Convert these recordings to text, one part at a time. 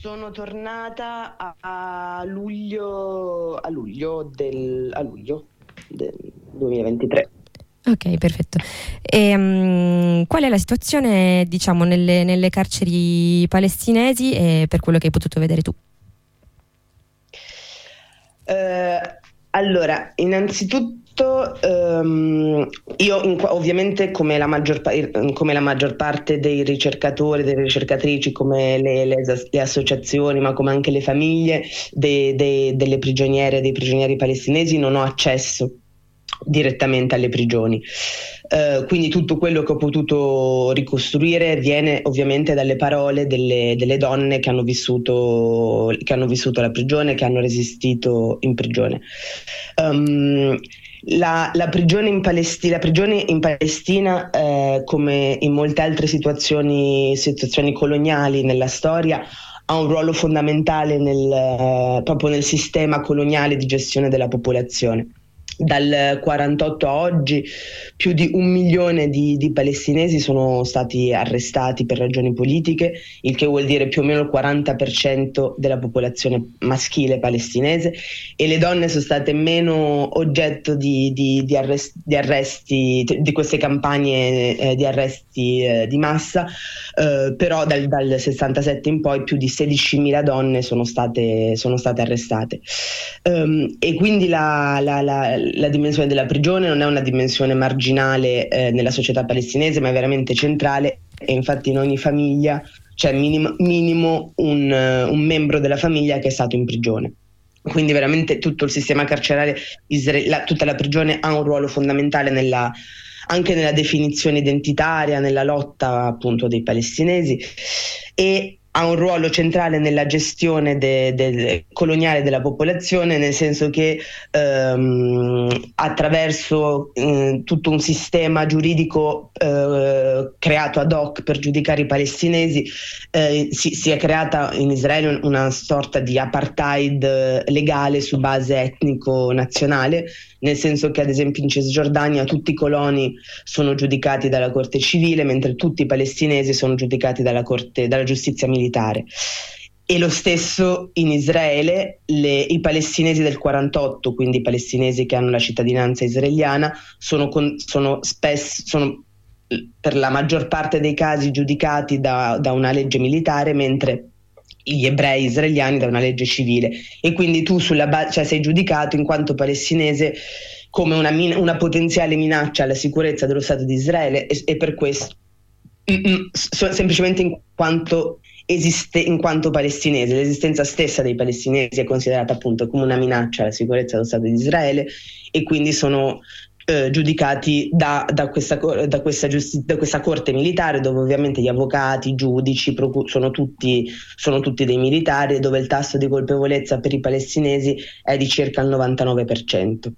Sono tornata a, luglio, a luglio, del, a luglio del 2023. Ok, perfetto. E, um, qual è la situazione, diciamo, nelle, nelle carceri palestinesi e per quello che hai potuto vedere tu? Uh, allora, innanzitutto tutto, um, io in, ovviamente come la, maggior, come la, maggior, parte dei ricercatori, delle ricercatrici, come le, le, le associazioni, ma come anche le famiglie de, de, delle prigioniere e dei prigionieri palestinesi, non ho accesso direttamente alle prigioni. Uh, quindi tutto quello che ho potuto ricostruire viene ovviamente dalle parole delle, delle donne che hanno, vissuto, che hanno, vissuto, la prigione, che hanno resistito in prigione. Um, la, la, prigione in Palestina, prigione in Palestina eh, come in molte altre situazioni, situazioni, coloniali nella storia, ha un ruolo fondamentale nel, eh, proprio nel sistema coloniale di gestione della popolazione dal 48 a oggi più di un milione di, di, palestinesi sono stati arrestati per ragioni politiche, il che vuol dire più o meno il 40% della popolazione maschile palestinese e le donne sono state meno oggetto di, di, di arresti, arresti, di queste campagne eh, di arresti eh, di massa, eh, però dal, dal, 67 in poi più di 16.000 donne sono state, sono state arrestate. Um, e quindi la, la, la la dimensione della prigione non è una dimensione marginale eh, nella società palestinese, ma è veramente centrale e infatti in ogni famiglia c'è minimo, minimo un, uh, un, membro della famiglia che è stato in prigione. Quindi veramente tutto il sistema carcerario, la, tutta la prigione ha un ruolo fondamentale nella, anche nella definizione identitaria, nella lotta appunto dei palestinesi e ha un ruolo centrale nella gestione de, de, coloniale della popolazione, nel senso che ehm, attraverso eh, tutto un sistema giuridico eh, creato ad hoc per giudicare i palestinesi, eh, si, si, è creata in Israele una sorta di apartheid legale su base etnico-nazionale, nel senso che ad esempio in Cisgiordania tutti i coloni sono giudicati dalla Corte civile, mentre tutti i palestinesi sono giudicati dalla, corte, dalla giustizia militare. E lo stesso in Israele, le, i palestinesi del 48, quindi i palestinesi che hanno la cittadinanza israeliana, sono, con, sono, spesso, sono per la maggior parte dei casi giudicati da, da una legge militare, mentre gli ebrei israeliani da una legge civile. E quindi tu base, cioè sei giudicato in quanto palestinese come una, min- una, potenziale minaccia alla sicurezza dello Stato di Israele e, e per questo so, semplicemente in quanto esiste in quanto palestinese, l'esistenza stessa dei palestinesi è considerata appunto come una minaccia alla sicurezza dello Stato di Israele e quindi sono eh, giudicati da, da, questa, da, questa giusti- da, questa, corte militare dove ovviamente gli avvocati, i giudici procu- sono, tutti, sono tutti dei militari dove il tasso di colpevolezza per i palestinesi è di circa il 99%.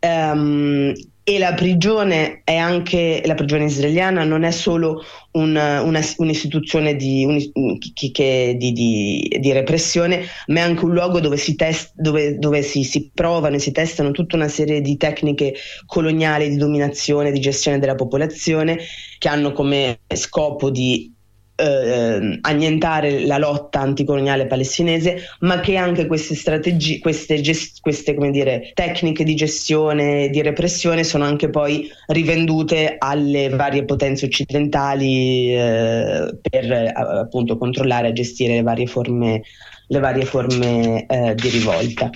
Um, e la prigione è anche la prigione israeliana non è solo un, una, un'istituzione di, un, che, di, di, di, repressione, ma è anche un luogo dove, si, test, dove, dove si, si, provano e si testano tutta una serie di tecniche coloniali di dominazione, di gestione della popolazione, che hanno come scopo di eh, annientare la lotta anticoloniale palestinese, ma che anche queste strategie, queste, gest- queste dire, tecniche di gestione, e di repressione sono anche poi rivendute alle varie potenze occidentali eh, per appunto controllare e gestire le varie forme, le varie forme eh, di rivolta.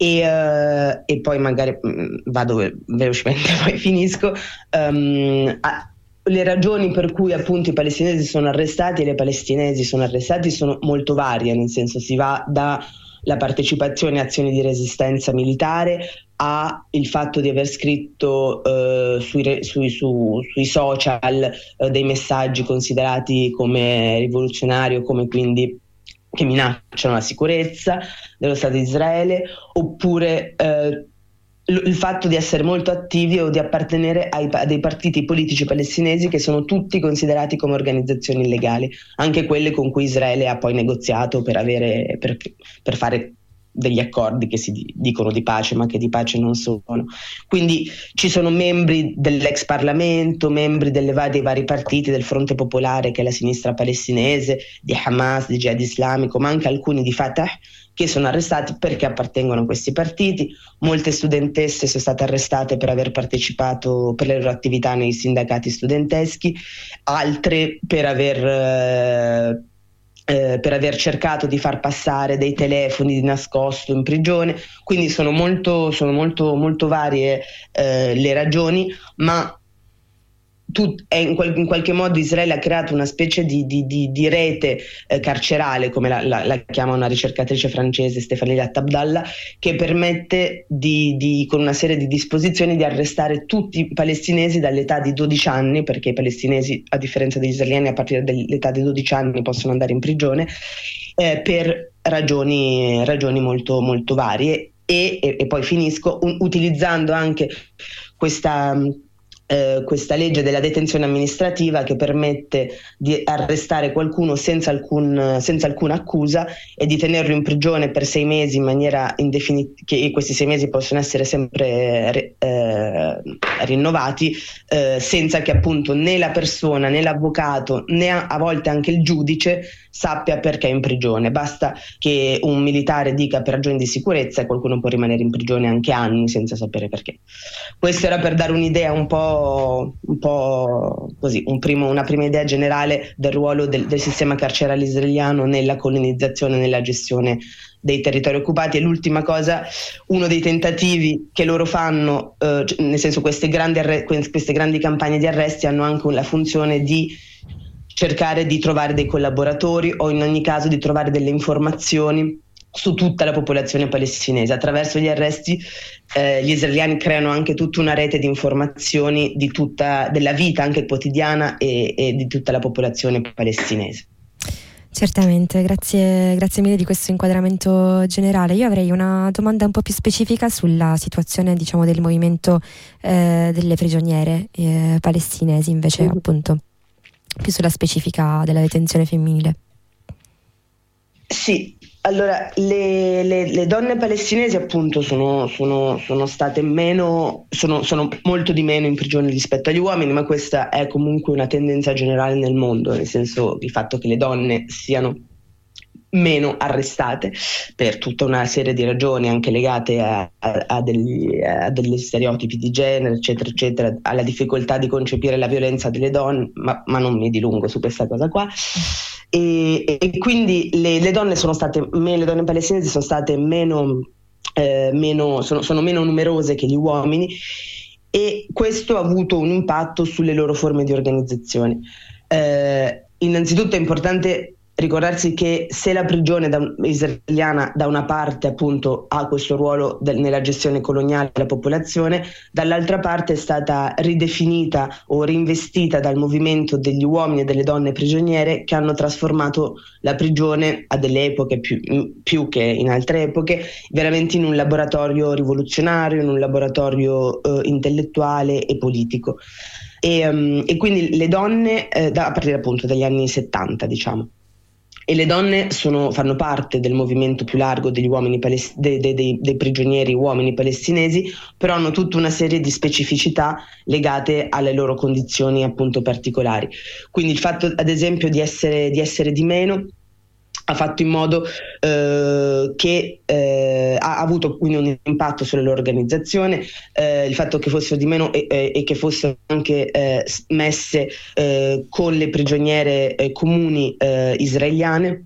E, uh, e, poi magari mh, mm, vado velocemente, poi finisco. Um, a, le ragioni per cui appunto i palestinesi sono arrestati e le palestinesi sono arrestati sono molto varie, nel senso si va dalla partecipazione a azioni di resistenza militare a il fatto di aver scritto eh, sui, sui, su, sui, social eh, dei messaggi considerati come rivoluzionari o come quindi che minacciano la sicurezza dello Stato di Israele, oppure eh, il fatto di essere molto attivi o di appartenere ai, a dei partiti politici palestinesi che sono tutti considerati come organizzazioni illegali, anche quelle con cui Israele ha poi negoziato per, avere, per, per fare degli accordi che si dicono di pace ma che di pace non sono. Quindi ci sono membri dell'ex Parlamento, membri dei vari partiti, del Fronte Popolare che è la sinistra palestinese, di Hamas, di Jihad Islamico, ma anche alcuni di Fatah che sono arrestati perché appartengono a questi partiti. Molte studentesse sono state arrestate per aver partecipato per le loro attività nei sindacati studenteschi, altre per aver... Eh, eh, per aver cercato di far passare dei telefoni di nascosto in prigione, quindi sono molto, sono molto, molto varie eh, le ragioni, ma tut, in, qual, in, qualche modo Israele ha creato una specie di, di, di, di rete eh, carcerale, come la, la, la, chiama una ricercatrice francese, Stefania Tabdalla, che permette con una serie di disposizioni di arrestare tutti i palestinesi dall'età di 12 anni, perché i palestinesi, a differenza degli israeliani, a partire dall'età di 12 anni possono andare in prigione, eh, per ragioni, ragioni molto, molto varie. E, e, e poi finisco un, utilizzando anche questa eh, questa legge della detenzione amministrativa che permette di arrestare qualcuno senza, alcun, senza, alcuna accusa e di tenerlo in prigione per sei mesi in maniera indefinita, che questi sei mesi possono essere sempre eh, rinnovati, eh, senza che appunto né la persona né l'avvocato né a, a volte anche il giudice sappia perché è in prigione. Basta che un militare dica per ragioni di sicurezza e qualcuno può rimanere in prigione anche anni senza sapere perché. Questo era per dare un'idea un po', un po così, un primo, una prima idea generale del ruolo del, del sistema carcerario israeliano nella colonizzazione, nella gestione dei territori occupati. E l'ultima cosa, uno dei tentativi che loro fanno, eh, nel senso queste grandi, arre- queste grandi campagne di arresti hanno anche la funzione di cercare di trovare dei collaboratori o in ogni caso di trovare delle informazioni su tutta la popolazione palestinese. Attraverso gli arresti eh, gli israeliani creano anche tutta una rete di informazioni di tutta, della vita anche quotidiana e, e di tutta la popolazione palestinese. Certamente, grazie, grazie, mille di questo inquadramento generale. Io avrei una domanda un po' più specifica sulla situazione diciamo, del movimento eh, delle prigioniere eh, palestinesi, invece mm-hmm. appunto più sulla specifica della detenzione femminile. Sì, allora le, le, le donne palestinesi appunto sono, sono, sono state meno, sono, sono, molto di meno in prigione rispetto agli uomini, ma questa è comunque una tendenza generale nel mondo, nel senso il fatto che le donne siano meno arrestate per tutta una serie di ragioni anche legate a, a, a, degli, a, degli, stereotipi di genere eccetera eccetera alla difficoltà di concepire la violenza delle donne ma, ma non mi dilungo su questa cosa qua e, e quindi le, le, donne sono state le donne palestinesi sono state meno, eh, meno sono, sono meno numerose che gli uomini e questo ha avuto un impatto sulle loro forme di organizzazione. Eh, innanzitutto è importante ricordarsi che se la prigione da, israeliana da una parte appunto ha questo ruolo del, nella gestione coloniale della popolazione, dall'altra parte è stata ridefinita o reinvestita dal movimento degli uomini e delle donne prigioniere che hanno trasformato la prigione a delle epoche più, più che in altre epoche veramente in un laboratorio rivoluzionario, in un laboratorio eh, intellettuale e politico. E, um, e, quindi le donne, eh, da, a partire appunto dagli anni 70, diciamo e le donne sono, fanno parte del movimento più largo degli uomini palest- dei, dei, dei, dei, prigionieri uomini palestinesi, però hanno tutta una serie di specificità legate alle loro condizioni appunto particolari. Quindi il fatto ad esempio di essere di, essere di meno ha fatto in modo eh, che eh, ha avuto quindi un impatto sulla loro organizzazione, eh, il fatto che fossero di meno e, e che fossero anche eh, messe eh, con le prigioniere eh, comuni israeliane.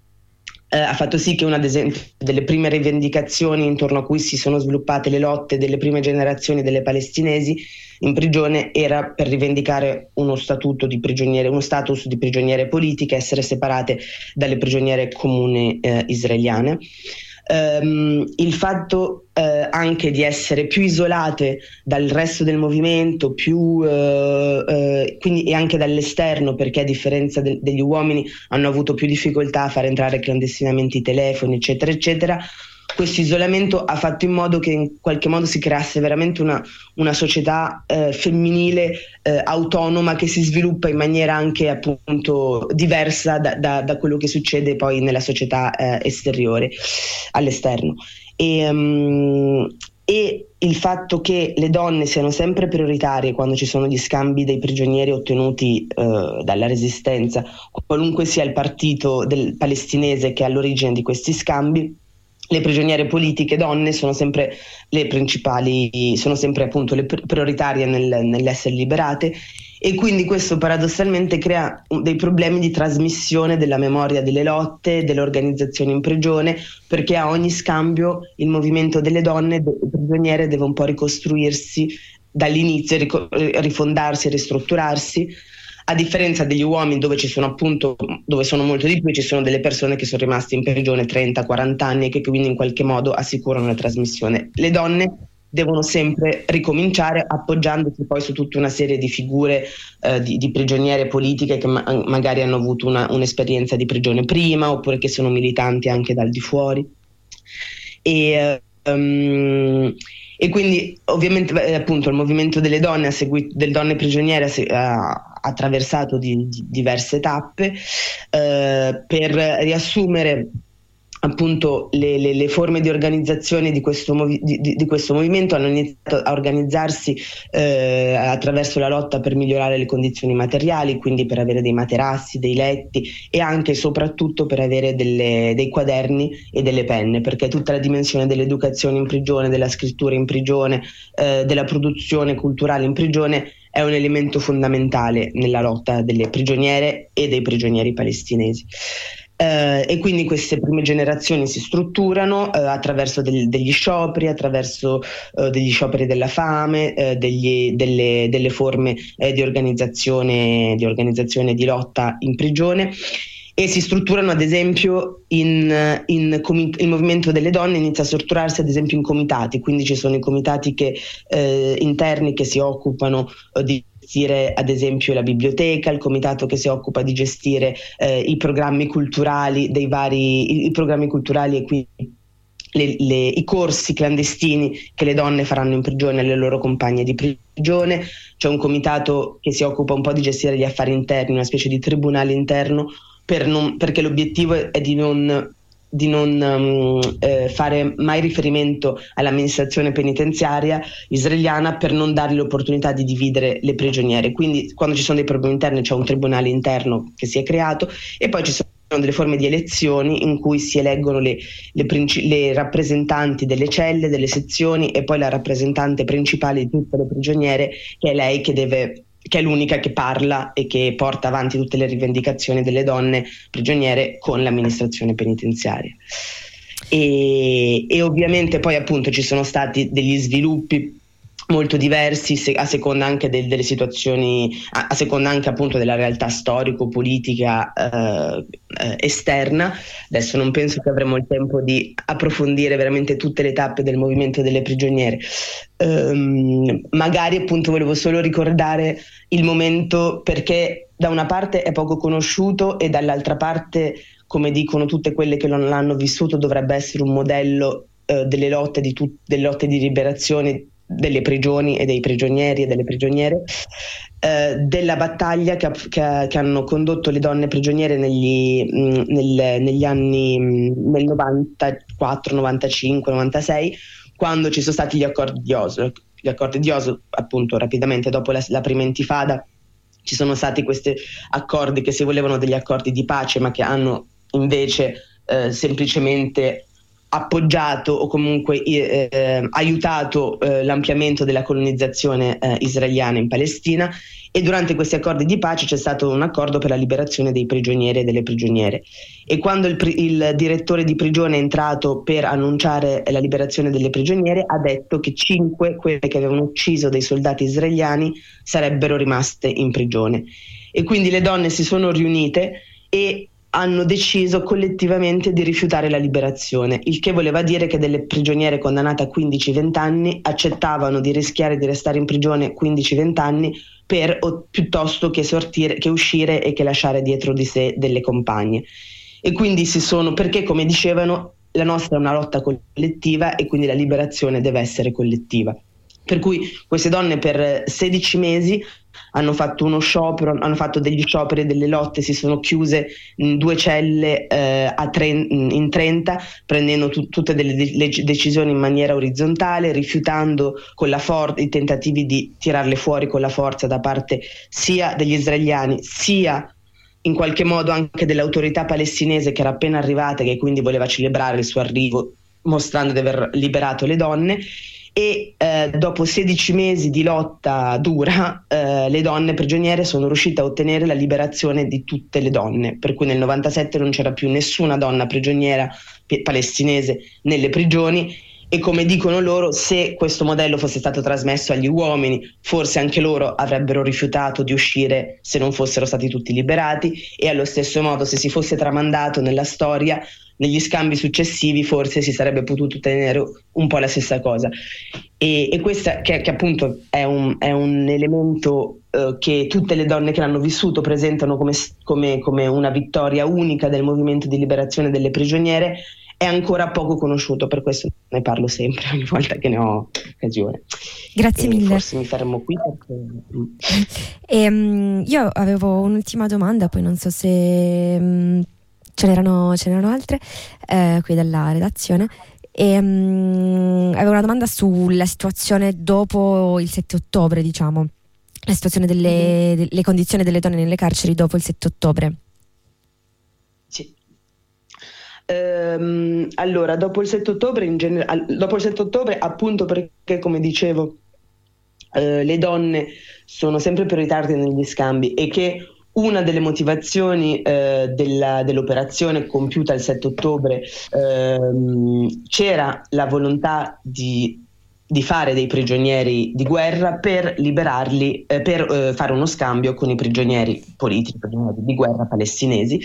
Ha fatto sì che una delle prime rivendicazioni intorno a cui si sono sviluppate le lotte delle prime generazioni delle palestinesi in prigione era per rivendicare uno uno status di prigioniere politica, essere separate dalle prigioniere comuni eh, israeliane. Um, il fatto uh, anche di essere più isolate dal resto del movimento, più, uh, uh, quindi e anche dall'esterno, perché a differenza de- degli uomini hanno avuto più difficoltà a far entrare clandestinamente i telefoni, eccetera, eccetera, questo isolamento ha fatto in modo che in qualche modo si creasse veramente una, una società eh, femminile eh, autonoma che si sviluppa in maniera anche appunto diversa da, da, da quello che succede poi nella società eh, esteriore, all'esterno. E, um, e il fatto che le donne siano sempre prioritarie quando ci sono gli scambi dei prigionieri ottenuti eh, dalla resistenza, qualunque sia il partito del palestinese che è all'origine di questi scambi, le prigioniere politiche donne sono sempre le principali, sono sempre appunto le prioritarie nel, nell'essere liberate e quindi questo paradossalmente crea dei problemi di trasmissione della memoria delle lotte, delle organizzazioni in prigione, perché a ogni scambio il movimento delle donne prigioniere deve un po' ricostruirsi dall'inizio, rifondarsi, ristrutturarsi a differenza degli uomini dove ci sono appunto, dove sono molto di più, ci sono delle persone che sono rimaste in prigione 30-40 anni e che quindi in qualche modo assicurano la trasmissione. Le donne devono sempre ricominciare appoggiandosi poi su tutta una serie di figure eh, di, di, prigioniere politiche che ma- magari hanno avuto una, un'esperienza di prigione prima oppure che sono militanti anche dal di fuori. E, um, e quindi ovviamente eh, appunto il movimento delle donne, seguito, delle donne prigioniere ha attraversato di, di diverse tappe. Eh, per riassumere appunto le, le, le, forme di organizzazione di questo, movi- di, di questo, movimento hanno iniziato a organizzarsi eh, attraverso la lotta per migliorare le condizioni materiali, quindi per avere dei materassi, dei letti e anche e soprattutto per avere delle, dei quaderni e delle penne, perché tutta la dimensione dell'educazione in prigione, della scrittura in prigione, eh, della produzione culturale in prigione è un elemento fondamentale nella lotta delle prigioniere e dei prigionieri palestinesi. Eh, e quindi queste prime generazioni si strutturano eh, attraverso del, degli scioperi, attraverso eh, degli scioperi della fame, eh, degli, delle, delle, forme eh, di organizzazione, di organizzazione di lotta in prigione. E si strutturano ad esempio in, in comi- il movimento delle donne inizia a strutturarsi ad esempio in comitati, quindi ci sono i comitati che, eh, interni che si occupano eh, di gestire ad esempio la biblioteca, il comitato che si occupa di gestire eh, i programmi culturali dei vari i, i programmi culturali e quindi le, le, i corsi clandestini che le donne faranno in prigione alle loro compagne di prigione, c'è un comitato che si occupa un po' di gestire gli affari interni, una specie di tribunale interno per non, perché l'obiettivo è di non di non um, eh, fare mai riferimento all'amministrazione penitenziaria israeliana per non dargli l'opportunità di dividere le prigioniere. Quindi quando ci sono dei problemi interni c'è un tribunale interno che si è creato e poi ci sono delle forme di elezioni in cui si eleggono le, le, princi- le, rappresentanti delle celle, delle sezioni e poi la rappresentante principale di tutte le prigioniere che è lei che deve che è l'unica che parla e che porta avanti tutte le rivendicazioni delle donne prigioniere con l'amministrazione penitenziaria. E, e ovviamente poi appunto ci sono stati degli sviluppi molto diversi a seconda anche del, delle situazioni, a, a, seconda anche appunto della realtà storico-politica eh, eh, esterna. Adesso non penso che avremo il tempo di approfondire veramente tutte le tappe del movimento delle prigioniere. Um, magari appunto volevo solo ricordare il momento perché da una parte è poco conosciuto e dall'altra parte, come dicono tutte quelle che non l'hanno vissuto, dovrebbe essere un modello eh, delle lotte di, tut- delle lotte di liberazione delle prigioni e dei prigionieri e delle prigioniere, eh, della battaglia che, che, che, hanno condotto le donne prigioniere negli, mh, mm, nel, negli anni mh, nel 94, 95, 96, quando ci sono stati gli accordi di Oslo. Gli accordi di Oslo, appunto, rapidamente dopo la, la prima intifada, ci sono stati questi accordi che si volevano degli accordi di pace, ma che hanno invece eh, semplicemente appoggiato o comunque eh, aiutato eh, l'ampliamento della colonizzazione eh, israeliana in Palestina. E durante questi accordi di pace c'è stato un accordo per la liberazione dei prigionieri e delle prigioniere. E quando il, il direttore di prigione è entrato per annunciare la liberazione delle prigioniere ha detto che cinque, quelle che avevano ucciso dei soldati israeliani, sarebbero rimaste in prigione. E quindi le donne si sono riunite e hanno deciso collettivamente di rifiutare la liberazione, il che voleva dire che delle prigioniere condannate a 15-20 anni accettavano di rischiare di restare in prigione 15-20 anni per, o, piuttosto che, sortire, che uscire e che lasciare dietro di sé delle compagne. E quindi si sono, perché come dicevano, la nostra è una lotta collettiva e quindi la liberazione deve essere collettiva. Per cui queste donne per 16 mesi hanno fatto uno sciopero, hanno fatto degli scioperi, delle lotte, si sono chiuse in due celle eh, tre, in 30, prendendo tu, tutte delle de- decisioni in maniera orizzontale, rifiutando for- i tentativi di tirarle fuori con la forza da parte sia degli israeliani sia in qualche modo anche dell'autorità palestinese che era appena arrivata e che quindi voleva celebrare il suo arrivo mostrando di aver liberato le donne e eh, dopo 16 mesi di lotta dura eh, le donne prigioniere sono riuscite a ottenere la liberazione di tutte le donne, per cui nel 97 non c'era più nessuna donna prigioniera palestinese nelle prigioni. E come dicono loro, se questo modello fosse stato trasmesso agli uomini, forse anche loro avrebbero rifiutato di uscire se non fossero stati tutti liberati. E allo stesso modo se si fosse tramandato nella storia, negli scambi successivi forse si sarebbe potuto ottenere un po' la stessa cosa. E, e questo che, che, appunto è un, è un elemento eh, che tutte le donne che l'hanno vissuto presentano come, come, come una vittoria unica del movimento di liberazione delle prigioniere è ancora poco conosciuto, per questo ne parlo sempre ogni volta che ne ho occasione. Grazie e mille. Forse mi fermo qui perché... e, um, io avevo un'ultima domanda, poi non so se um, ce, n'erano, ce, n'erano, altre eh, qui dalla redazione. E, um, avevo una domanda sulla situazione dopo il 7 ottobre, diciamo, la situazione delle, mm-hmm. delle condizioni delle donne nelle carceri dopo il 7 ottobre. Ehm, allora, dopo il 7 ottobre, in gener- dopo il 7 ottobre, appunto perché, come dicevo, eh, le donne sono sempre prioritarie negli scambi e che una delle motivazioni eh, della, dell'operazione compiuta il 7 ottobre ehm, c'era la volontà di di fare dei prigionieri di guerra per liberarli, eh, per eh, fare uno scambio con i prigionieri politici, prigionieri di guerra palestinesi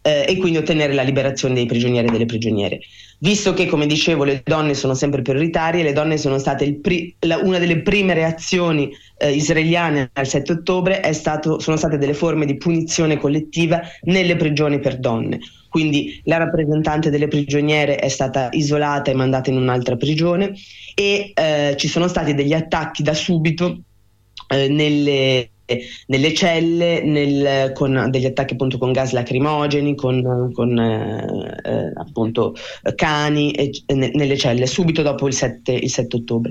eh, e quindi ottenere la liberazione dei prigionieri e delle prigioniere. Visto che, come dicevo, le donne sono sempre prioritarie, le donne sono state pri- la, una delle prime reazioni eh, israeliane al 7 ottobre stato, sono state delle forme di punizione collettiva nelle prigioni per donne. Quindi la rappresentante delle prigioniere è stata isolata e mandata in un'altra prigione e eh, ci sono stati degli attacchi da subito eh, nelle, nelle celle nel, con degli attacchi appunto con gas lacrimogeni, con, con eh, eh appunto cani e, nelle celle subito dopo il 7, il 7 ottobre.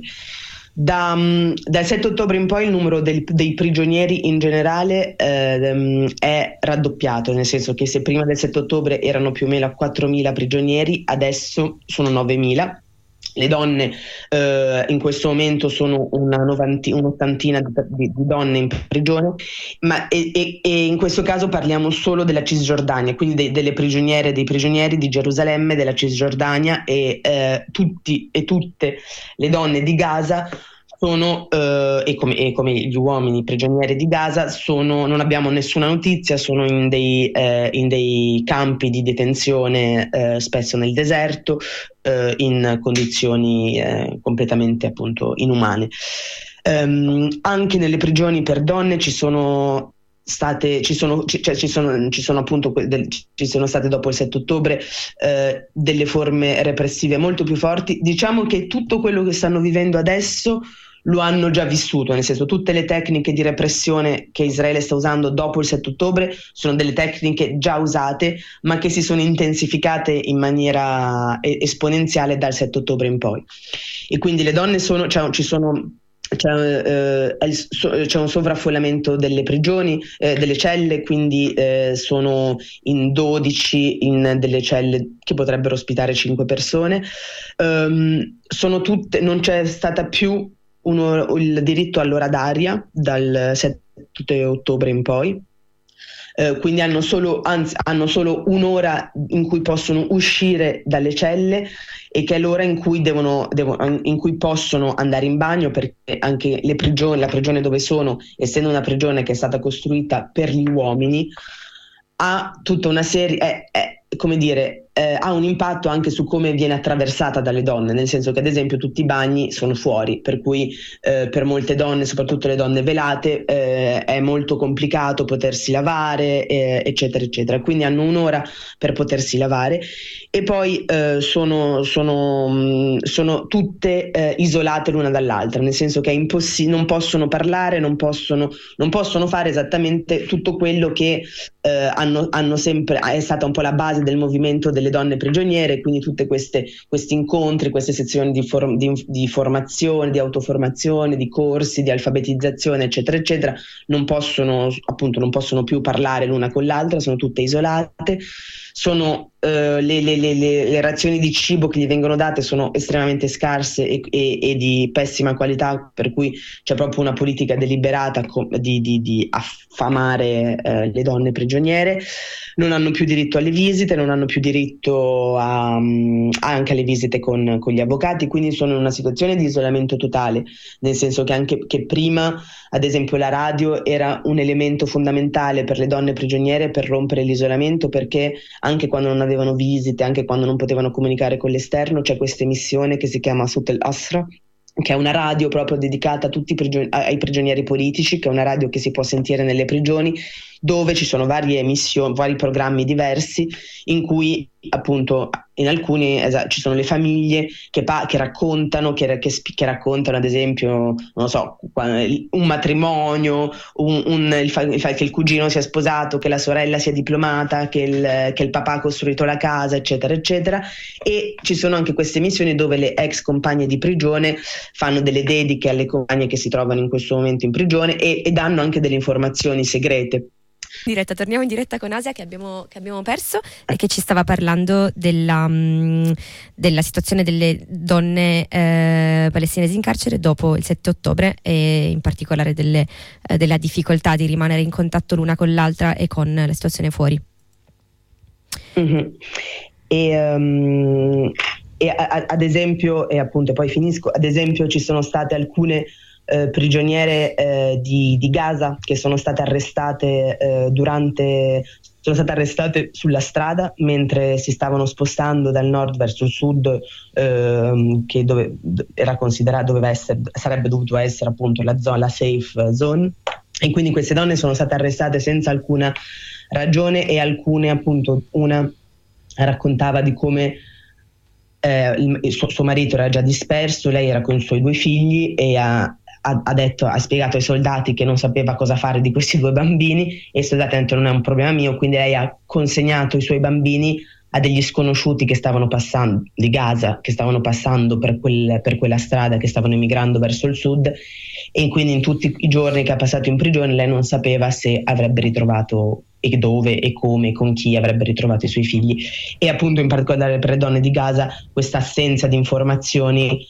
Da, mm, dal 7 ottobre in poi il numero del, dei prigionieri in generale eh, è raddoppiato, nel senso che se prima del 7 ottobre erano più o meno 4.000 prigionieri, adesso sono 9.000. Le donne eh, in questo momento sono novanti, un'ottantina di, di, donne in prigione, ma e, e, e, in questo caso parliamo solo della Cisgiordania, quindi de, delle prigioniere e dei prigionieri di Gerusalemme, della Cisgiordania e eh, tutti e tutte le donne di Gaza sono, eh, e, come, e, come, gli uomini prigionieri di Gaza, sono, non abbiamo nessuna notizia, sono in dei, eh, in dei campi di detenzione, eh, spesso nel deserto, eh, in condizioni eh, completamente appunto inumane. Um, anche nelle prigioni per donne ci sono state, ci sono, cioè, ci sono, ci sono del, ci sono state dopo il 7 ottobre eh, delle forme repressive molto più forti. Diciamo che tutto quello che stanno vivendo adesso lo hanno già vissuto, nel senso tutte le tecniche di repressione che Israele sta usando dopo il 7 ottobre sono delle tecniche già usate, ma che si sono intensificate in maniera esponenziale dal 7 ottobre in poi. E quindi le donne sono, cioè, ci sono c'è, eh, c'è, un sovraffollamento delle prigioni, eh, delle celle, quindi eh, sono in 12 in delle celle che potrebbero ospitare 5 persone. Um, tutte, non c'è stata più uno, il diritto all'ora d'aria dal 7 ottobre in poi. Eh, quindi hanno solo, anzi, hanno solo, un'ora in cui possono uscire dalle celle e che è l'ora in cui, devono, devono, in cui possono andare in bagno perché anche le prigioni, la prigione dove sono, essendo una prigione che è stata costruita per gli uomini, ha tutta una serie, è, è, come dire, ha un impatto anche su come viene attraversata dalle donne, nel senso che ad esempio tutti i bagni sono fuori, per cui eh, per molte donne, soprattutto le donne velate, eh, è molto complicato potersi lavare, eh, eccetera, eccetera. Quindi hanno un'ora per potersi lavare e poi eh, sono, sono, sono, tutte eh, isolate l'una dall'altra, nel senso che impossi- non possono parlare, non possono, non possono, fare esattamente tutto quello che hanno, hanno sempre, è stata un po' la base del movimento delle donne prigioniere, quindi tutti questi incontri, queste sezioni di, for- di, di, formazione, di autoformazione, di corsi, di alfabetizzazione, eccetera, eccetera, non possono, appunto, non possono più parlare l'una con l'altra, sono tutte isolate sono, eh, le, le, le, le, razioni di cibo che gli vengono date sono estremamente scarse e, e, e di pessima qualità, per cui c'è proprio una politica deliberata di, di, di affamare eh, le donne prigioniere. Non hanno più diritto alle visite, non hanno più diritto a, um, anche alle visite con, con, gli avvocati, quindi sono in una situazione di isolamento totale, nel senso che anche che prima, ad esempio, la radio era un elemento fondamentale per le donne prigioniere per rompere l'isolamento, perché anche quando non avevano visite, anche quando non potevano comunicare con l'esterno, c'è questa emissione che si chiama Sutel Asra, che è una radio proprio dedicata prigion- ai prigionieri politici, che è una radio che si può sentire nelle prigioni, dove ci sono varie emissioni, vari programmi diversi in cui appunto in alcuni esatto, ci sono le famiglie che, pa- che raccontano, che, che, che, raccontano ad esempio, non so, un matrimonio, un, un, il, fa- il fa- che il cugino sia sposato, che la sorella sia diplomata, che il, che il papà ha costruito la casa, eccetera, eccetera. E ci sono anche queste missioni dove le ex compagne di prigione fanno delle dediche alle compagne che si trovano in questo momento in prigione e, e danno anche delle informazioni segrete diretta, torniamo in diretta con Asia che abbiamo, che abbiamo perso e che ci stava parlando della, um, della situazione delle donne eh, palestinesi in carcere dopo il 7 ottobre e in particolare delle, eh, della difficoltà di rimanere in contatto l'una con l'altra e con la situazione fuori. Mm-hmm. E, um, e a, ad esempio, e appunto poi finisco, ad esempio ci sono state alcune eh, prigioniere eh, di, di, Gaza che sono state arrestate eh, durante sono state arrestate sulla strada mentre si stavano spostando dal nord verso il sud, ehm, che dove, era considerato, essere, sarebbe dovuto essere appunto la zona, la safe zone. E quindi queste donne sono state arrestate senza alcuna ragione e alcune, appunto, una raccontava di come eh, il, il suo, suo, marito era già disperso, lei era con i suoi due figli e ha, ha, ha, detto, ha spiegato ai soldati che non sapeva cosa fare di questi due bambini e i soldati hanno detto non è un problema mio, quindi lei ha consegnato i suoi bambini a degli sconosciuti che stavano passando di Gaza, che stavano passando per, quel, per quella strada, che stavano emigrando verso il sud. E quindi in tutti i giorni che ha passato in prigione lei non sapeva se avrebbe ritrovato e dove e come con chi avrebbe ritrovato i suoi figli. E appunto in particolare per le donne di Gaza questa assenza di informazioni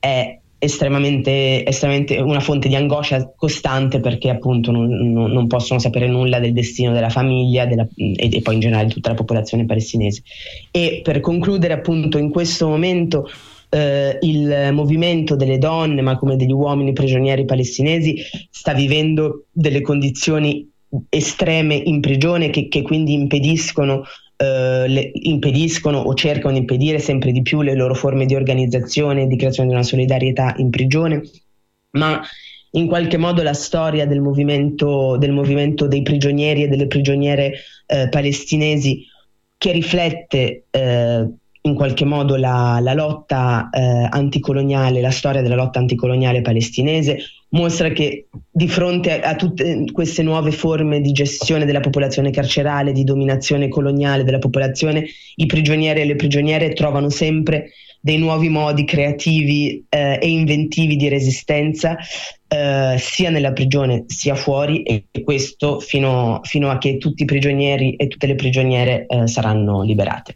è estremamente, estremamente una fonte di angoscia costante perché appunto non, non, possono sapere nulla del destino della famiglia della, e, e, poi in generale di tutta la popolazione palestinese. E per concludere appunto in questo momento eh, il movimento delle donne ma come degli uomini prigionieri palestinesi sta vivendo delle condizioni estreme in prigione che, che quindi impediscono eh, impediscono o cercano di impedire sempre di più le loro forme di organizzazione, di creazione di una solidarietà in prigione, ma in qualche modo la storia del movimento, del movimento dei prigionieri e delle prigioniere eh, palestinesi che riflette eh, in qualche modo la, la lotta eh, anticoloniale, la storia della lotta anticoloniale palestinese, mostra che di fronte a, a, tutte queste nuove forme di gestione della popolazione carcerale, di dominazione coloniale della popolazione, i prigionieri e le prigioniere trovano sempre dei nuovi modi creativi eh, e inventivi di resistenza eh, sia nella prigione sia fuori e questo fino, fino, a che tutti i prigionieri e tutte le prigioniere eh, saranno liberate.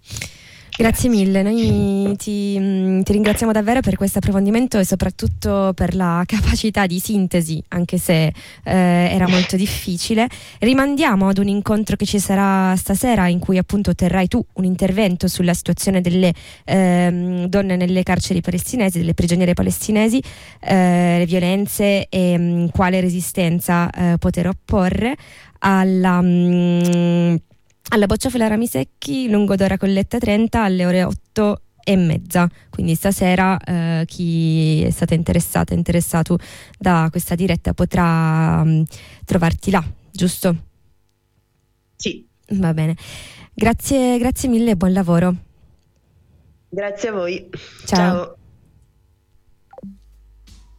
Grazie mille, noi ti, mm, ti, ringraziamo davvero per questo approfondimento e soprattutto per la capacità di sintesi, anche se eh, era molto difficile. Rimandiamo ad un incontro che ci sarà stasera in cui appunto terrai tu un intervento sulla situazione delle eh, donne nelle carceri palestinesi, delle prigioniere palestinesi, eh, le violenze e mh, mm, quale resistenza eh, poter opporre alla... Mh, alla Bocciafola Ramisecchi, Lungodora Colletta 30 alle ore 8 e mezza. Quindi stasera eh, chi è stato interessato, interessato da questa diretta potrà mh, mm, trovarti là, giusto? Sì. Va bene. Grazie, grazie mille e buon lavoro. Grazie a voi. Ciao. Ciao.